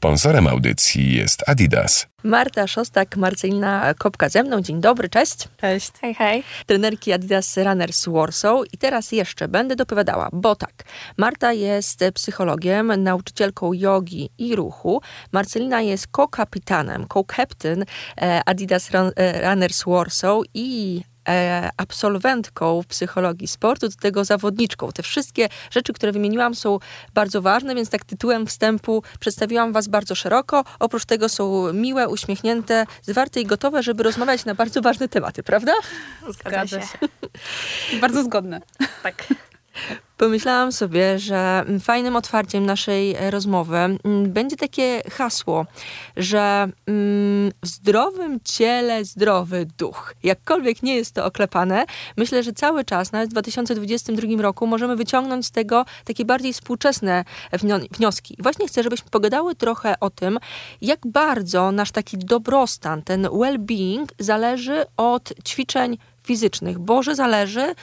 Sponsorem audycji jest Adidas. Marta Szostak, Marcelina Kopka ze mną. Dzień dobry, cześć. Cześć. Hej, hej. Trenerki Adidas Runners Warsaw. I teraz jeszcze będę dopowiadała, bo tak, Marta jest psychologiem, nauczycielką jogi i ruchu. Marcelina jest co-kapitanem, co-captain e, Adidas e, Runners Warsaw i absolwentką psychologii sportu, do tego zawodniczką. Te wszystkie rzeczy, które wymieniłam, są bardzo ważne, więc tak tytułem wstępu przedstawiłam Was bardzo szeroko. Oprócz tego są miłe, uśmiechnięte, zwarte i gotowe, żeby rozmawiać na bardzo ważne tematy, prawda? Zgadza, się. się. bardzo zgodne. Tak. Pomyślałam sobie, że fajnym otwarciem naszej rozmowy mm, będzie takie hasło, że mm, w zdrowym ciele zdrowy duch. Jakkolwiek nie jest to oklepane, myślę, że cały czas, nawet w 2022 roku, możemy wyciągnąć z tego takie bardziej współczesne wnioski. I właśnie chcę, żebyśmy pogadały trochę o tym, jak bardzo nasz taki dobrostan, ten well-being zależy od ćwiczeń fizycznych, bo że zależy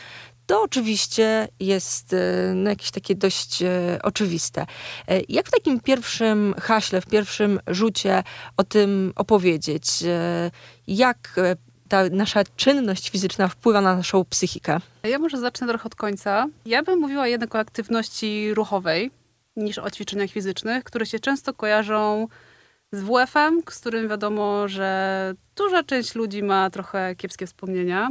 to oczywiście jest e, no, jakieś takie dość e, oczywiste. E, jak w takim pierwszym haśle, w pierwszym rzucie o tym opowiedzieć? Jak ta nasza czynność fizyczna wpływa na naszą psychikę? Ja może zacznę trochę od końca. Ja bym mówiła jednak o aktywności ruchowej niż o ćwiczeniach fizycznych, które się często kojarzą z WF-em, z którym wiadomo, że duża część ludzi ma trochę kiepskie wspomnienia.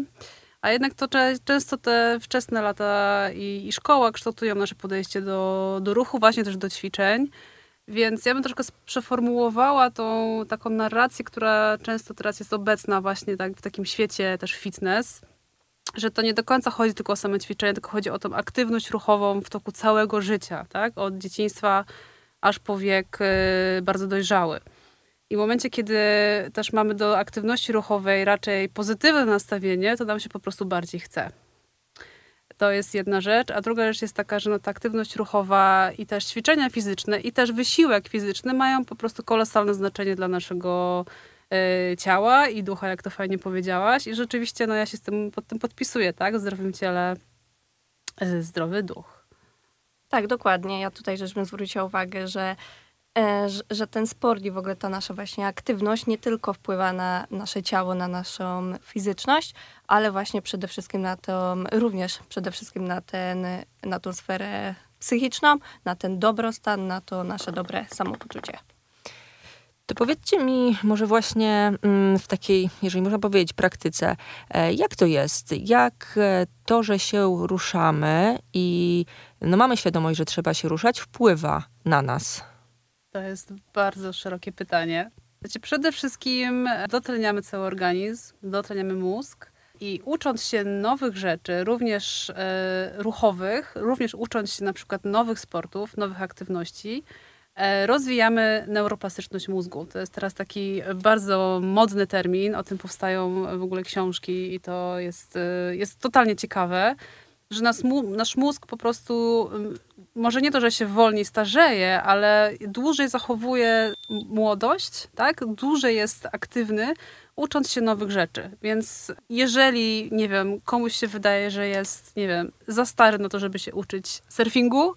A jednak to często te wczesne lata i, i szkoła kształtują nasze podejście do, do ruchu, właśnie też do ćwiczeń. Więc ja bym troszkę przeformułowała tą taką narrację, która często teraz jest obecna właśnie tak w takim świecie też fitness, że to nie do końca chodzi tylko o same ćwiczenie, tylko chodzi o tą aktywność ruchową w toku całego życia, tak? Od dzieciństwa aż po wiek y, bardzo dojrzały. I w momencie, kiedy też mamy do aktywności ruchowej raczej pozytywne nastawienie, to nam się po prostu bardziej chce. To jest jedna rzecz. A druga rzecz jest taka, że no, ta aktywność ruchowa i też ćwiczenia fizyczne i też wysiłek fizyczny mają po prostu kolosalne znaczenie dla naszego y, ciała i ducha, jak to fajnie powiedziałaś. I rzeczywiście no, ja się z tym, pod tym podpisuję, tak? W zdrowym ciele y, zdrowy duch. Tak, dokładnie. Ja tutaj też bym zwróciła uwagę, że E, że ten sport i w ogóle ta nasza właśnie aktywność nie tylko wpływa na nasze ciało, na naszą fizyczność, ale właśnie przede wszystkim na to, również przede wszystkim na, ten, na tą sferę psychiczną, na ten dobrostan, na to nasze dobre samopoczucie. To powiedzcie mi może właśnie mm, w takiej, jeżeli można powiedzieć, praktyce, e, jak to jest? Jak e, to, że się ruszamy i no mamy świadomość, że trzeba się ruszać, wpływa na nas? To jest bardzo szerokie pytanie. Znaczy, przede wszystkim dotleniamy cały organizm, dotleniamy mózg i ucząc się nowych rzeczy, również e, ruchowych, również ucząc się na przykład nowych sportów, nowych aktywności, e, rozwijamy neuroplastyczność mózgu. To jest teraz taki bardzo modny termin, o tym powstają w ogóle książki i to jest, e, jest totalnie ciekawe że nas, nasz mózg po prostu, może nie to, że się wolniej starzeje, ale dłużej zachowuje młodość, tak? Dłużej jest aktywny, ucząc się nowych rzeczy. Więc jeżeli, nie wiem, komuś się wydaje, że jest, nie wiem, za stary na to, żeby się uczyć surfingu,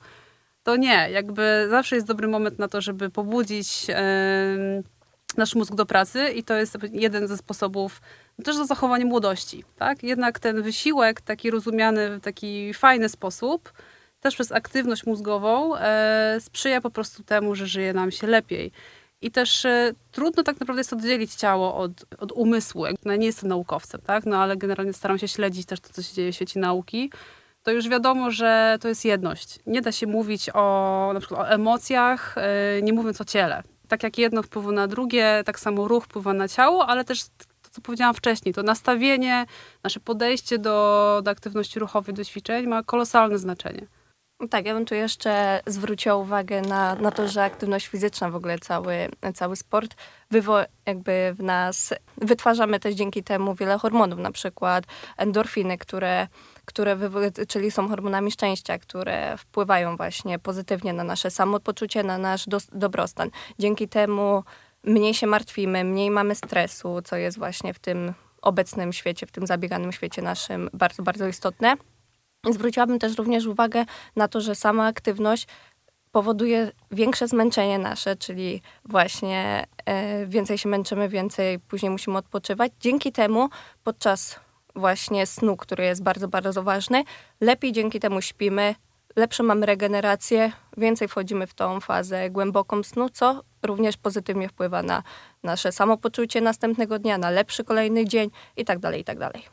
to nie. Jakby zawsze jest dobry moment na to, żeby pobudzić yy, nasz mózg do pracy i to jest jeden ze sposobów też za zachowanie młodości. Tak? Jednak ten wysiłek, taki rozumiany w taki fajny sposób, też przez aktywność mózgową, e, sprzyja po prostu temu, że żyje nam się lepiej. I też e, trudno tak naprawdę jest oddzielić ciało od, od umysłu. No, nie jestem naukowcem, tak? no ale generalnie staram się śledzić też to, co się dzieje w świecie nauki. To już wiadomo, że to jest jedność. Nie da się mówić o, na przykład o emocjach, e, nie mówiąc o ciele. Tak jak jedno wpływa na drugie, tak samo ruch wpływa na ciało, ale też co powiedziałam wcześniej, to nastawienie, nasze podejście do, do aktywności ruchowej, do ćwiczeń ma kolosalne znaczenie. Tak, ja bym tu jeszcze zwróciła uwagę na, na to, że aktywność fizyczna, w ogóle cały, cały sport, wywo, jakby w nas, wytwarzamy też dzięki temu wiele hormonów, na przykład endorfiny, które, które czyli są hormonami szczęścia, które wpływają właśnie pozytywnie na nasze samopoczucie, na nasz do, dobrostan. Dzięki temu mniej się martwimy, mniej mamy stresu, co jest właśnie w tym obecnym świecie, w tym zabieganym świecie naszym bardzo, bardzo istotne. Zwróciłabym też również uwagę na to, że sama aktywność powoduje większe zmęczenie nasze, czyli właśnie e, więcej się męczymy, więcej później musimy odpoczywać. Dzięki temu podczas właśnie snu, który jest bardzo, bardzo ważny, lepiej dzięki temu śpimy, lepszą mamy regenerację, więcej wchodzimy w tą fazę głęboką snu, co również pozytywnie wpływa na nasze samopoczucie następnego dnia, na lepszy kolejny dzień i tak dalej, i tak dalej.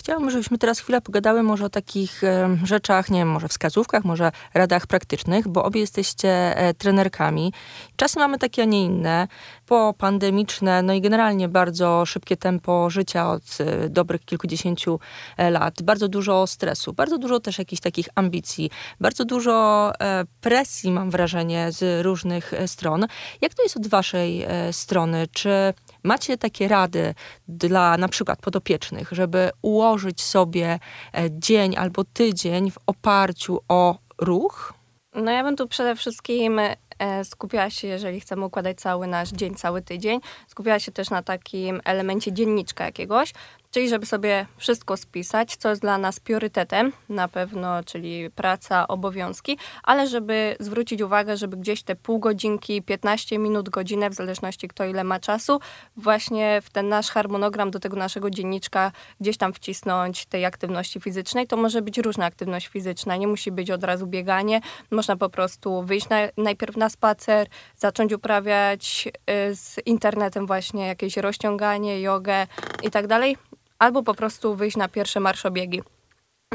Chciałabym, żebyśmy teraz chwilę pogadały może o takich e, rzeczach, nie wiem, może wskazówkach, może radach praktycznych, bo obie jesteście e, trenerkami. Czasy mamy takie, a nie inne, po-pandemiczne, no i generalnie bardzo szybkie tempo życia od e, dobrych kilkudziesięciu lat. Bardzo dużo stresu, bardzo dużo też jakichś takich ambicji, bardzo dużo presji, mam wrażenie, z różnych stron. Jak to jest od waszej strony? Czy macie takie rady dla na przykład podopiecznych, żeby ułożyć sobie e, dzień albo tydzień w oparciu o ruch? No ja bym tu przede wszystkim e, skupiała się, jeżeli chcemy układać cały nasz dzień, cały tydzień, skupiała się też na takim elemencie dzienniczka jakiegoś, czyli żeby sobie wszystko spisać, co jest dla nas priorytetem, na pewno, czyli praca, obowiązki, ale żeby zwrócić uwagę, żeby gdzieś te pół godzinki, 15 minut, godzinę, w zależności kto ile ma czasu, właśnie w ten nasz harmonogram do tego naszego dzienniczka gdzieś tam wcisnąć tej aktywności fizycznej. To może być różna aktywność fizyczna, nie musi być od razu bieganie, można po prostu wyjść na, najpierw na spacer, zacząć uprawiać y, z internetem właśnie jakieś rozciąganie, jogę i tak dalej, albo po prostu wyjść na pierwsze marszobiegi.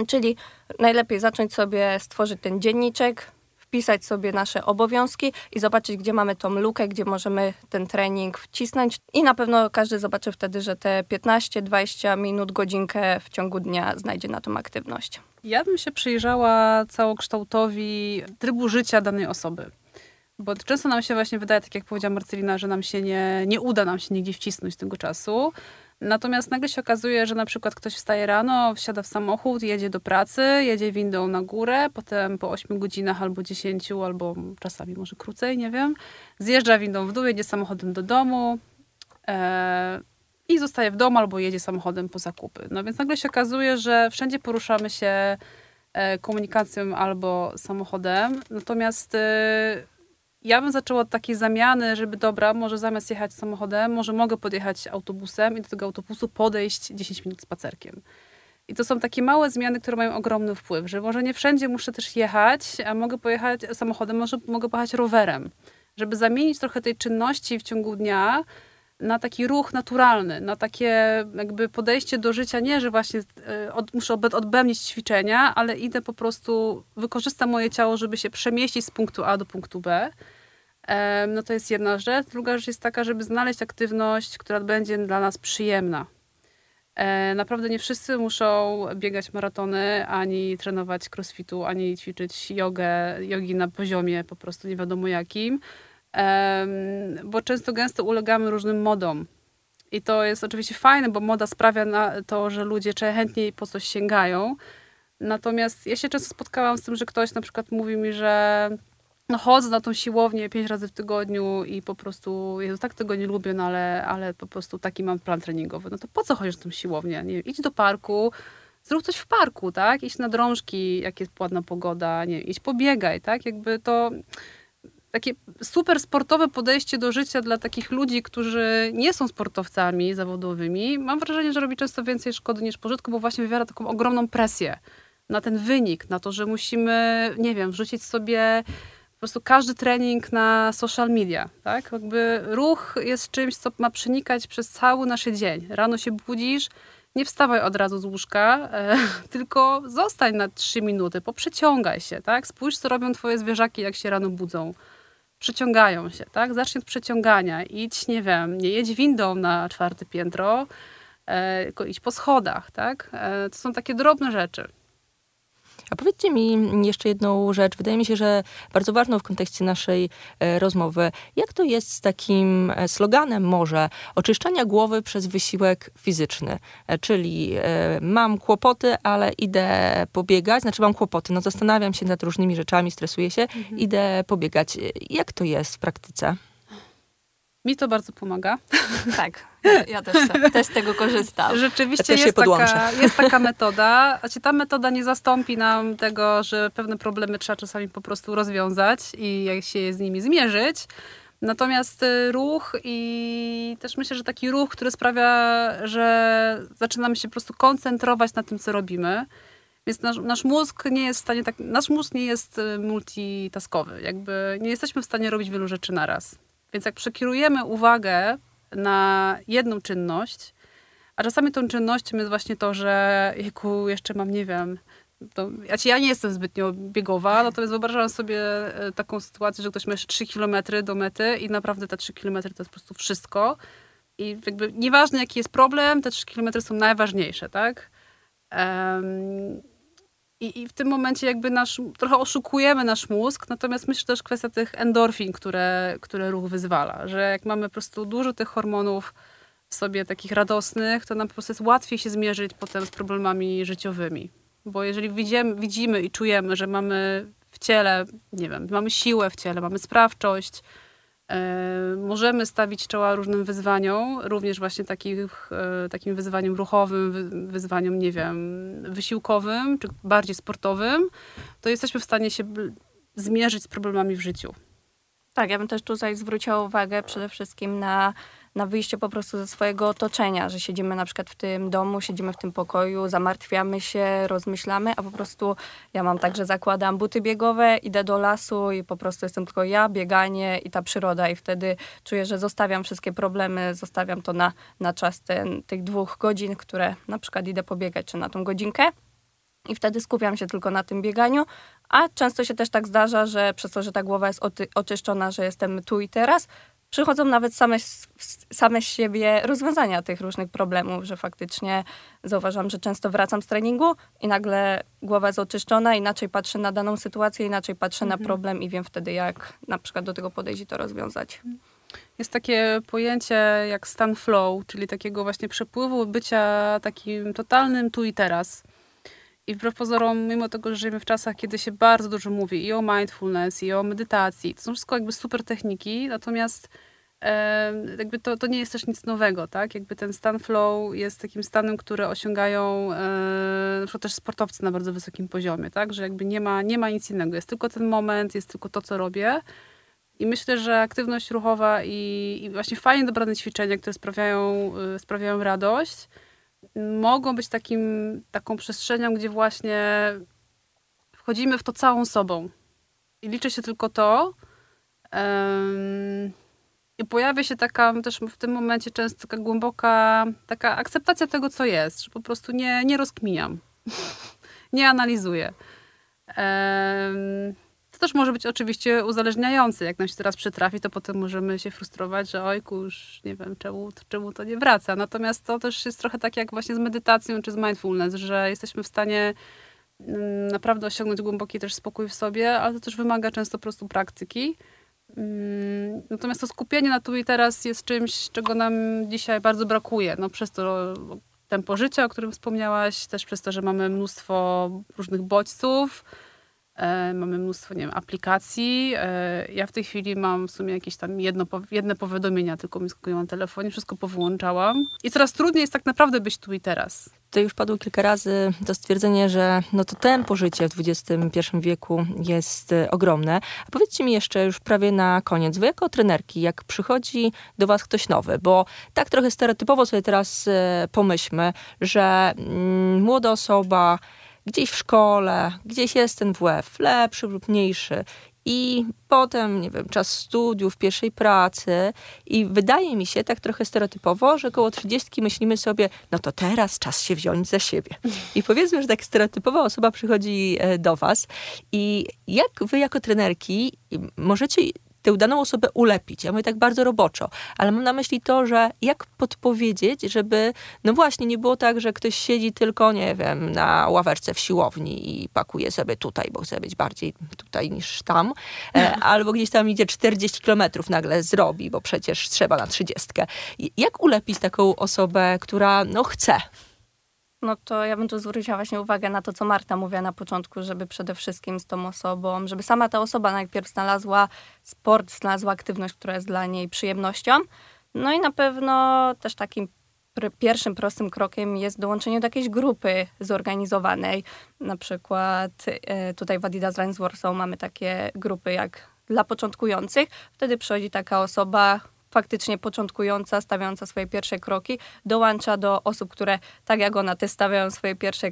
Czyli najlepiej zacząć sobie stworzyć ten dzienniczek, wpisać sobie nasze obowiązki i zobaczyć, gdzie mamy tą lukę, gdzie możemy ten trening wcisnąć. I na pewno każdy zobaczy wtedy, że te 15-20 minut, godzinkę w ciągu dnia znajdzie na tą aktywność. Ja bym się przyjrzała całokształtowi trybu życia danej osoby. Bo często nam się właśnie wydaje, tak jak powiedziała Marcelina, że nam się nie, nie uda nam się nigdzie wcisnąć tego czasu. Natomiast nagle się okazuje, że na przykład ktoś wstaje rano, wsiada w samochód, jedzie do pracy, jedzie windą na górę, potem po 8 godzinach albo 10, albo czasami może krócej, nie wiem, zjeżdża windą w dół, jedzie samochodem do domu e, i zostaje w domu albo jedzie samochodem po zakupy. No więc nagle się okazuje, że wszędzie poruszamy się e, komunikacją albo samochodem, natomiast e, ja bym zaczęła od takiej zamiany, żeby dobra, może zamiast jechać samochodem, może mogę podjechać autobusem i do tego autobusu podejść 10 minut spacerkiem. I to są takie małe zmiany, które mają ogromny wpływ, że może nie wszędzie muszę też jechać, a mogę pojechać samochodem, może mogę pojechać rowerem, żeby zamienić trochę tej czynności w ciągu dnia na taki ruch naturalny, na takie jakby podejście do życia, nie, że właśnie e, od, muszę odbębnić ćwiczenia, ale idę po prostu, wykorzystam moje ciało, żeby się przemieścić z punktu A do punktu B. No to jest jedna rzecz. Druga rzecz jest taka, żeby znaleźć aktywność, która będzie dla nas przyjemna. E, naprawdę nie wszyscy muszą biegać maratony, ani trenować crossfitu, ani ćwiczyć jogę, jogi na poziomie po prostu nie wiadomo jakim, bo często gęsto ulegamy różnym modom. I to jest oczywiście fajne, bo moda sprawia to, że ludzie chętniej po coś sięgają. Natomiast ja się często spotkałam z tym, że ktoś na przykład mówi mi, że no chodzę na tą siłownię pięć razy w tygodniu i po prostu, Jezu, tak tego nie lubię, no ale, ale po prostu taki mam plan treningowy. No to po co chodzisz na tą siłownię? Nie wiem, idź do parku, zrób coś w parku, tak? Idź na drążki, jak jest ładna pogoda, nie wiem, idź pobiegaj, tak? Jakby to takie super sportowe podejście do życia dla takich ludzi, którzy nie są sportowcami zawodowymi, mam wrażenie, że robi często więcej szkody niż pożytku, bo właśnie wywiera taką ogromną presję na ten wynik, na to, że musimy, nie wiem, wrzucić sobie prostu każdy trening na social media, tak? Jakby ruch jest czymś, co ma przenikać przez cały nasz dzień. Rano się budzisz, nie wstawaj od razu z łóżka, e, tylko zostań na trzy minuty, poprzeciągaj się, tak? Spójrz, co robią twoje zwierzaki, jak się rano budzą. Przeciągają się, tak? Zacznij od przeciągania. Idź, nie wiem, nie jedź windą na czwarte piętro, e, tylko idź po schodach, tak? E, to są takie drobne rzeczy. A powiedzcie mi jeszcze jedną rzecz. Wydaje mi się, że bardzo ważną w kontekście naszej e, rozmowy. Jak to jest z takim e, sloganem może oczyszczania głowy przez wysiłek fizyczny? E, czyli mam kłopoty, ale idę pobiegać. Znaczy mam kłopoty, no zastanawiam się nad różnymi rzeczami, stresuję się, mhm. idę pobiegać. Jak to jest w praktyce? Mi to bardzo pomaga. Tak, ja, też, też z tego korzystam. Rzeczywiście Ja jest, taka, jest taka metoda. Znaczy, ta metoda nie zastąpi nam tego, że pewne problemy trzeba czasami po prostu rozwiązać i jak się z nimi zmierzyć. Natomiast y, ruch i też myślę, że taki ruch, który sprawia, że zaczynamy się po prostu koncentrować na tym, co robimy. Więc nasz, nasz mózg nie jest w stanie tak, nasz mózg nie jest y, multitaskowy. Jakby nie jesteśmy w stanie robić wielu rzeczy naraz. Więc jak przekierujemy uwagę na jedną czynność, a czasami tą czynnością jest właśnie to, że jejku, jeszcze mam, nie wiem, to, znaczy ja nie jestem zbytnio biegowa, natomiast wyobrażam sobie e, taką sytuację, że ktoś ma jeszcze 3 km do mety i naprawdę te 3 km to jest po prostu wszystko. I jakby nieważne jaki jest problem, te 3 km są najważniejsze, tak? I, I w tym momencie jakby nasz, trochę oszukujemy nasz mózg, natomiast myślę też kwestia tych endorfin, które, które ruch wyzwala, że jak mamy po prostu dużo tych hormonów w sobie takich radosnych, to nam po prostu jest łatwiej się zmierzyć potem z problemami życiowymi. Bo jeżeli widzimy, widzimy i czujemy, że mamy w ciele, nie wiem, mamy siłę w ciele, mamy sprawczość, możemy stawić czoła różnym wyzwaniom, również właśnie takich, e, takim wyzwaniom ruchowym, wy, wyzwaniom, nie wiem, wysiłkowym, czy bardziej sportowym, to jesteśmy w stanie się zmierzyć z problemami w życiu. Tak, ja bym też tutaj zwróciła uwagę przede wszystkim na, na wyjście po prostu ze swojego otoczenia, że siedzimy na przykład w tym domu, siedzimy w tym pokoju, zamartwiamy się, rozmyślamy, a po prostu ja mam tak, że zakładam buty biegowe, idę do lasu i po prostu jestem tylko ja, bieganie i ta przyroda i wtedy czuję, że zostawiam wszystkie problemy, zostawiam to na, na czas ten, tych dwóch godzin, które na przykład idę pobiegać, czy na tą godzinkę. I wtedy skupiam się tylko na tym bieganiu, a często się też tak zdarza, że przez to, że ta głowa jest oty- oczyszczona, że jestem tu i teraz, przychodzą nawet same, z- same z siebie rozwiązania tych różnych problemów, że faktycznie zauważam, że często wracam z treningu i nagle głowa jest oczyszczona, inaczej patrzę na daną sytuację, inaczej patrzę na problem i wiem wtedy, jak na przykład do tego podejść i to rozwiązać. Jest takie pojęcie jak stan flow, czyli takiego właśnie przepływu bycia takim totalnym tu i teraz. I wbrew pozorom, mimo tego, że żyjemy w czasach, kiedy się bardzo dużo mówi i o mindfulness, i o medytacji, to są wszystko jakby super techniki, natomiast jakby to, to nie jest też nic nowego, tak? Jakby ten stan flow jest takim stanem, który osiągają e, na przykład też sportowcy na bardzo wysokim poziomie, tak? Że jakby nie ma, nie ma nic innego, jest tylko ten moment, jest tylko to, co robię. I myślę, że aktywność ruchowa i, i właśnie fajnie dobrane ćwiczenia, które sprawiają, y, sprawiają radość, mogą być takim, taką przestrzenią, gdzie właśnie wchodzimy w to całą sobą. I liczy się tylko to. I pojawia się taka też w tym momencie często taka głęboka taka akceptacja tego, co jest, że po prostu nie, nie rozkminiam, nie analizuję. To też może być oczywiście uzależniające. Jak nam się teraz przytrafi, to potem możemy się frustrować, że ojku, już nie wiem, czemu, czemu to nie wraca. Natomiast to też jest trochę tak jak właśnie z medytacją czy z mindfulness, że jesteśmy w stanie mm, naprawdę osiągnąć głęboki też spokój w sobie, ale to też wymaga często po prostu praktyki. Mm, Natomiast to skupienie na tu i teraz jest czymś, czego nam dzisiaj bardzo brakuje. No przez to tempo życia, o którym wspomniałaś, też przez to, że mamy mnóstwo różnych bodźców, mamy mnóstwo, nie wiem, aplikacji. E, ja w tej chwili mam w sumie jakieś tam jedno, jedne powiadomienia, tylko mi skupiłam na telefonie, wszystko powyłączałam. I coraz trudniej jest tak naprawdę być tu i teraz. Tutaj już padło kilka razy to stwierdzenie, że no to tempo życia w XXI wieku jest e, ogromne. A powiedzcie mi jeszcze już prawie na koniec, wy jako trenerki, jak przychodzi do was ktoś nowy, bo tak trochę stereotypowo sobie teraz e, pomyślmy, że mm, młoda osoba gdzieś w szkole, gdzieś jest ten WF, lepszy lub mniejszy i potem, nie wiem, czas studiów, pierwszej pracy i wydaje mi się tak trochę stereotypowo, że koło 30 myślimy sobie, no to teraz czas się wziąć za siebie. I powiedzmy, że tak stereotypowa osoba przychodzi e, do was i jak wy jako trenerki możecie tę daną osobę ulepić. Ja mówię tak bardzo roboczo, ale mam na myśli to, że jak podpowiedzieć, żeby, no właśnie, nie było tak, że ktoś siedzi tylko, nie wiem, na ławeczce w siłowni i pakuje sobie tutaj, bo chce być bardziej tutaj niż tam, e, albo gdzieś tam idzie 40 kilometrów nagle zrobi, bo przecież trzeba na 30. I Jak ulepić taką osobę, która, no chce? No to ja bym tu zwróciła właśnie uwagę na to, co Marta mówiła na początku, żeby przede wszystkim z tą osobą, żeby sama ta osoba najpierw znalazła sport, znalazła aktywność, która jest dla niej przyjemnością. No i na pewno też takim pierwszym prostym krokiem jest dołączenie do jakiejś grupy zorganizowanej. Na przykład e, tutaj w Adidas Runs Warsaw mamy takie grupy jak dla początkujących. Wtedy przychodzi taka osoba faktycznie początkująca, stawiająca swoje pierwsze kroki, dołącza do osób, które tak jak ona też stawiają swoje pierwsze,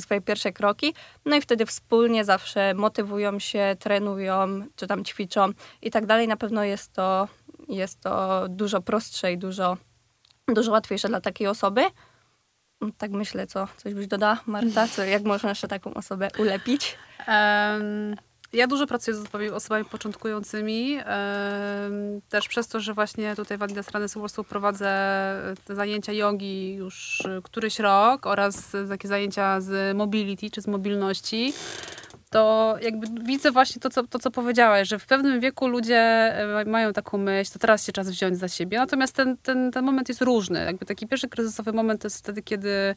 swoje pierwsze kroki. No i wtedy wspólnie zawsze motywują się, trenują, czy tam ćwiczą i tak dalej. Na pewno jest to, jest to dużo prostsze i dużo, dużo łatwiejsze dla takiej osoby. Tak myślę, co coś byś dodała, Marta? Co, jak można jeszcze taką osobę ulepić? Em, ja dużo pracuję z osobami, początkującymi. też przez to, że właśnie tutaj w Adidas Runners Warsaw prowadzę zajęcia jogi już y, któryś rok oraz takie zajęcia z mobility czy z mobilności. To jakby widzę właśnie to co, to, co powiedziałaś, że w pewnym wieku ludzie e, mają taką myśl, to teraz się czas wziąć za siebie. Natomiast ten, ten, ten moment jest różny. Jakby taki pierwszy kryzysowy moment to jest wtedy, kiedy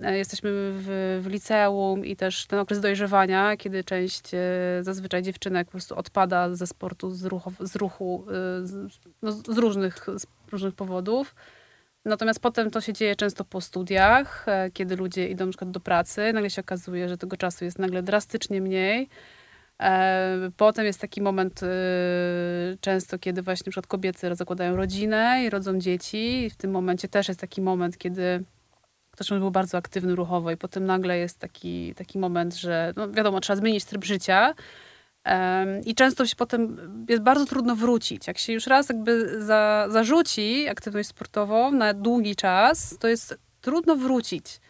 Jesteśmy w, w liceum i też ten okres dojrzewania, kiedy część e, zazwyczaj dziewczynek po prostu odpada ze sportu, z, ruchu, z ruchu, e, z, no, z, różnych, z różnych powodów. Natomiast potem to się dzieje często po studiach, e, kiedy ludzie idą na przykład do pracy, nagle się okazuje, że tego czasu jest nagle drastycznie mniej. E, Potem jest taki moment e, często, kiedy właśnie na przykład kobiety zakładają rodzinę i rodzą dzieci. I w tym momencie też jest taki moment, kiedy ktoś był bardzo aktywny ruchowo i potem nagle jest taki, taki moment, że no wiadomo, trzeba zmienić tryb życia. Em, I często się potem jest bardzo trudno wrócić. Jak się już raz jakby za, zarzuci aktywność sportową na długi czas, to jest trudno wrócić.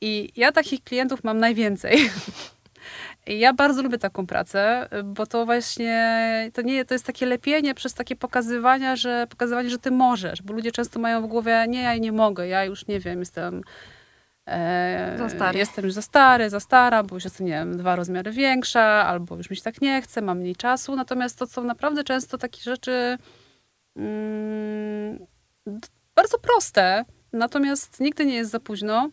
I ja takich klientów mam najwięcej. I ja bardzo lubię taką pracę, bo to właśnie to nie to jest takie lepienie przez takie pokazywania, że pokazywanie, że ty możesz, bo ludzie często mają w głowie nie, ja nie mogę, ja już nie wiem, jestem e, Za stary. jestem już za stary, za stara, bo już jestem, nie wiem, dwa rozmiary większa, albo już mi się tak nie chce, mam mniej czasu. Natomiast to są naprawdę często takie rzeczy mm, bardzo proste, natomiast nigdy nie jest za późno.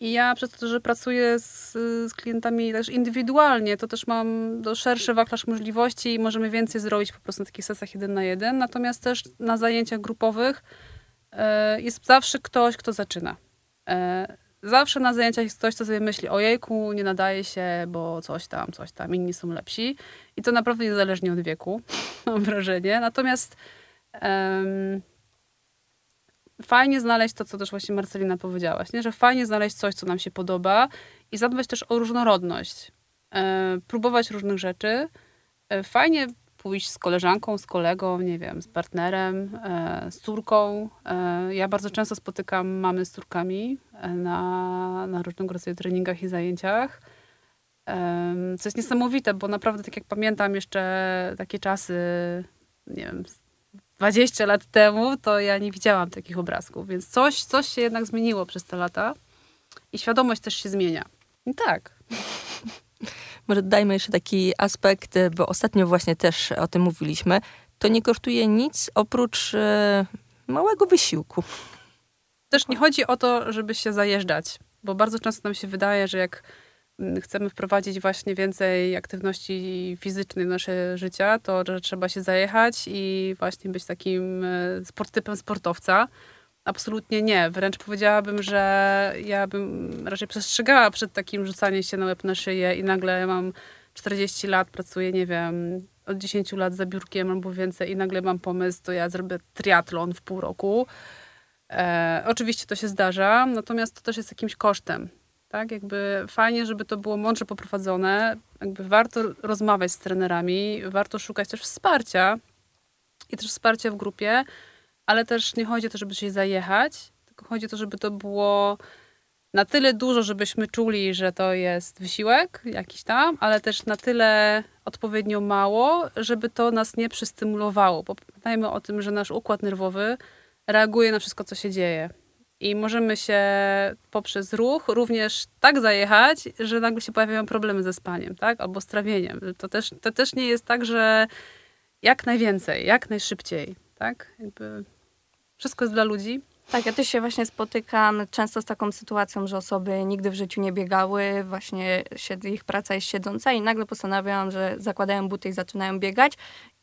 I ja przez to, że pracuję z, z klientami też indywidualnie, to też mam do szerszy wachlarz możliwości i możemy więcej zrobić po prostu na takich sesjach jeden na jeden. Natomiast też na zajęciach grupowych e, jest zawsze ktoś, kto zaczyna. E, Zawsze na zajęciach jest ktoś, kto sobie myśli, ojejku, nie nadaje się, bo coś tam, coś tam, inni są lepsi. I to naprawdę niezależnie od wieku, mam wrażenie. Natomiast em, fajnie znaleźć to, co też właśnie Marcelina powiedziałaś, nie? że fajnie znaleźć coś, co nam się podoba i zadbać też o różnorodność. E, próbować różnych rzeczy. E, fajnie pójść z koleżanką, z kolegą, nie wiem, z partnerem, e, z córką. Ja bardzo często spotykam mamy z córkami na, na różnego rodzaju treningach i zajęciach. Co jest niesamowite, bo naprawdę, tak jak pamiętam jeszcze takie czasy, nie wiem, 20 lat temu, to ja nie widziałam takich obrazków, więc coś, coś się jednak zmieniło przez te lata i świadomość też się zmienia. I tak. Może dodajmy jeszcze taki aspekt, e, bo ostatnio właśnie też o tym mówiliśmy. To nie kosztuje nic oprócz e, małego wysiłku. Też nie chodzi o to, żeby się zajeżdżać, bo bardzo często nam się wydaje, że jak chcemy wprowadzić właśnie więcej aktywności fizycznej w nasze życia, to że trzeba się zajechać i właśnie być takim e, sport, typem sportowca. Absolutnie nie. Wręcz powiedziałabym, że ja bym raczej przestrzegała przed takim rzucaniem się na łeb na szyję i nagle mam 40 lat, pracuję, nie wiem, od 10 lat za biurkiem albo więcej i nagle mam pomysł, to ja zrobię triatlon w pół roku. E, oczywiście to się zdarza, natomiast to też jest jakimś kosztem. Tak, jakby fajnie, żeby to było mądrze poprowadzone. Jakby warto rozmawiać z trenerami, warto szukać też wsparcia i też wsparcia w grupie, ale też nie chodzi o to, żeby się zajechać, tylko chodzi o to, żeby to było na tyle dużo, żebyśmy czuli, że to jest wysiłek jakiś tam, ale też na tyle odpowiednio mało, żeby to nas nie przystymulowało. Bo pamiętajmy o tym, że nasz układ nerwowy reaguje na wszystko, co się dzieje. I możemy się poprzez ruch również tak zajechać, że nagle się pojawiają problemy ze spaniem, tak? Albo z trawieniem. To też, to też nie jest tak, że jak najwięcej, jak najszybciej, tak? Jakby wszystko jest dla ludzi. Tak, ja też się właśnie spotykam często z taką sytuacją, że osoby nigdy w życiu nie biegały, właśnie ich praca jest siedząca i nagle postanawiają, że zakładają buty i zaczynają biegać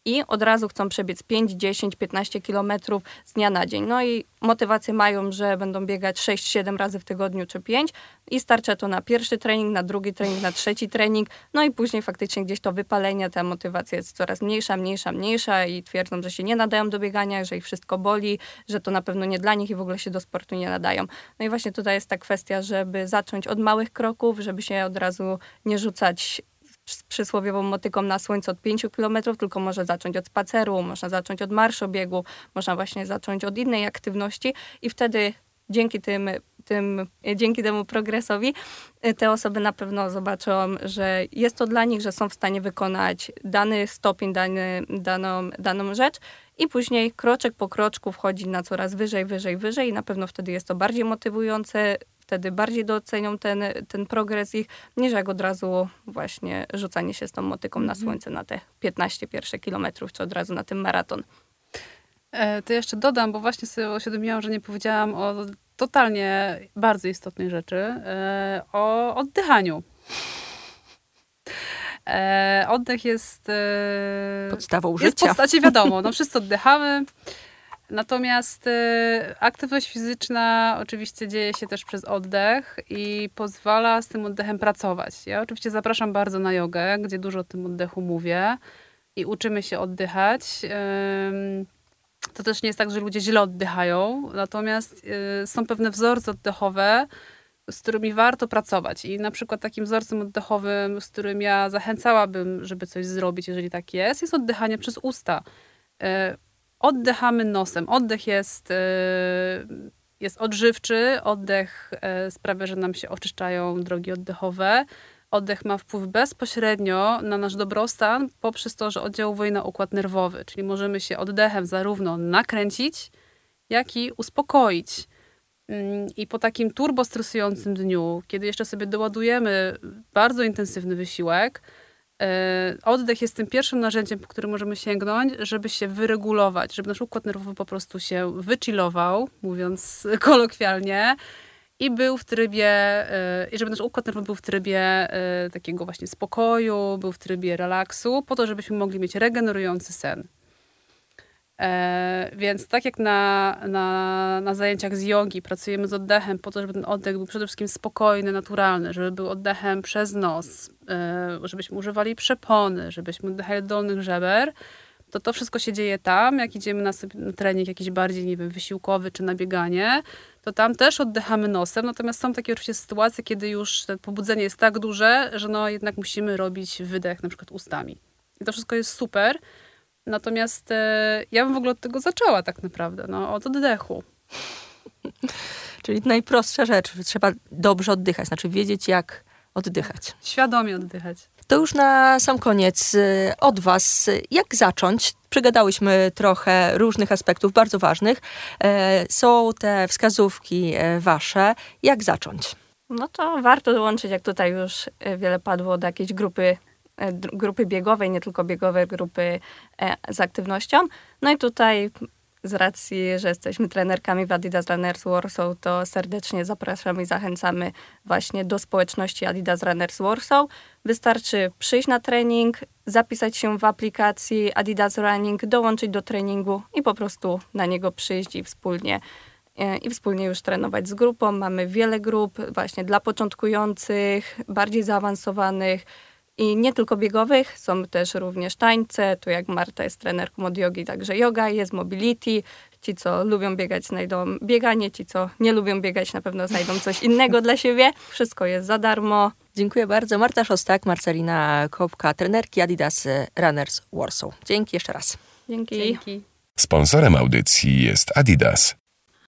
i od razu chcą przebiec 5, 10, 15 kilometrów z dnia na dzień. No i motywację mają, że będą biegać 6, 7 razy w tygodniu czy 5 i starcza to na pierwszy trening, na drugi trening, na trzeci trening, no i później faktycznie gdzieś to wypalenie, ta motywacja jest coraz mniejsza, mniejsza, mniejsza i twierdzą, że się nie nadają do biegania, że ich wszystko boli, że to na pewno nie dla nich i w ogóle się do sportu nie nadają. No i właśnie tutaj jest ta kwestia, żeby zacząć od małych kroków, żeby się od razu nie rzucać przysłowiową motyką na słońce od 5 km, tylko może zacząć od spaceru, można zacząć od marszobiegu, można właśnie zacząć od innej aktywności i wtedy dzięki tym, tym, dzięki temu progresowi y, te osoby na pewno zobaczą, że jest to dla nich, że są w stanie wykonać dany stopień, dany, daną, daną rzecz i później kroczek po kroczku wchodzi na coraz wyżej, wyżej, wyżej i na pewno wtedy jest to bardziej motywujące, wtedy bardziej docenią ten, ten progres ich, niż jak od razu właśnie rzucanie się z tą motyką na mhm. słońce na te 15 pierwsze kilometrów, czy od razu na ten maraton. E, to jeszcze dodam, bo właśnie sobie uświadomiłam, że nie powiedziałam o totalnie bardzo istotnej rzeczy, e, o oddychaniu. E, oddech jest... Podstawą jest życia. Jest podstacie, wiadomo, no wszyscy oddychamy. Natomiast y, aktywność fizyczna oczywiście dzieje się też przez oddech i pozwala z tym oddechem pracować. Ja oczywiście zapraszam bardzo na jogę, gdzie dużo o tym oddechu mówię i uczymy się oddychać. To też nie jest tak, że ludzie źle oddychają, natomiast y, są pewne wzorce oddechowe, z którymi warto pracować. I na przykład takim wzorcem oddechowym, z którym ja zachęcałabym, żeby coś zrobić, jeżeli tak jest, jest oddychanie przez usta y, oddychamy nosem. Oddech jest, y, jest odżywczy, oddech y, sprawia, że nam się oczyszczają drogi oddechowe. Oddech ma wpływ bezpośrednio na nasz dobrostan poprzez to, że oddziałuje na układ nerwowy, czyli możemy się oddechem zarówno nakręcić, jak i uspokoić. Mm, I po takim turbostresującym dniu, kiedy jeszcze sobie doładujemy bardzo intensywny wysiłek, E, oddech jest tym pierwszym narzędziem, po którym możemy sięgnąć, żeby się wyregulować, żeby nasz układ nerwowy po prostu się wychillował, mówiąc kolokwialnie, i był w trybie, e, i żeby nasz układ nerwowy był w trybie e, takiego właśnie spokoju, był w trybie relaksu, po to, żebyśmy mogli mieć regenerujący sen. E, więc tak jak na, na, na zajęciach z jogi pracujemy z oddechem po to, żeby ten oddech był przede wszystkim spokojny, naturalny, żeby był oddechem przez nos, e, żebyśmy używali przepony, żebyśmy oddychali dolnych żeber, to to wszystko się dzieje tam, jak idziemy na, na trening jakiś bardziej, nie wiem, wysiłkowy czy na bieganie, to tam też oddychamy nosem, natomiast są takie oczywiście sytuacje, kiedy już to pobudzenie jest tak duże, że no jednak musimy robić wydech na przykład ustami. I to wszystko jest super, Natomiast e, ja bym w ogóle od tego zaczęła tak naprawdę, no, od oddechu. Czyli najprostsza rzecz, trzeba dobrze oddychać, znaczy wiedzieć jak oddychać. Świadomie oddychać. To już na sam koniec e, od Was, jak zacząć? Przygadałyśmy trochę różnych aspektów bardzo ważnych. E, są te wskazówki Wasze. Jak zacząć? No to warto dołączyć, jak tutaj już wiele padło, do jakiejś grupy grupy biegowej, nie tylko biegowej grupy e, z aktywnością. No i tutaj z racji, że jesteśmy trenerkami w Adidas Runners Warsaw, to serdecznie zapraszamy i zachęcamy właśnie do społeczności Adidas Runners Warsaw. Wystarczy przyjść na trening, zapisać się w aplikacji Adidas Running, dołączyć do treningu i po prostu na niego przyjść i wspólnie e, i wspólnie już trenować z grupą. Mamy wiele grup właśnie dla początkujących, bardziej zaawansowanych, i nie tylko biegowych, są też również tańce, tu jak Marta jest trenerką od jogi, także yoga, jest mobility. Ci, co lubią biegać, znajdą bieganie, ci, co nie lubią biegać, na pewno znajdą coś innego dla siebie. Wszystko jest za darmo. Dziękuję bardzo. Marta Szostak, Marcelina Kopka, trenerki Adidas Runners Warsaw. Dzięki jeszcze raz. Dzięki. Dzięki. Sponsorem audycji jest Adidas.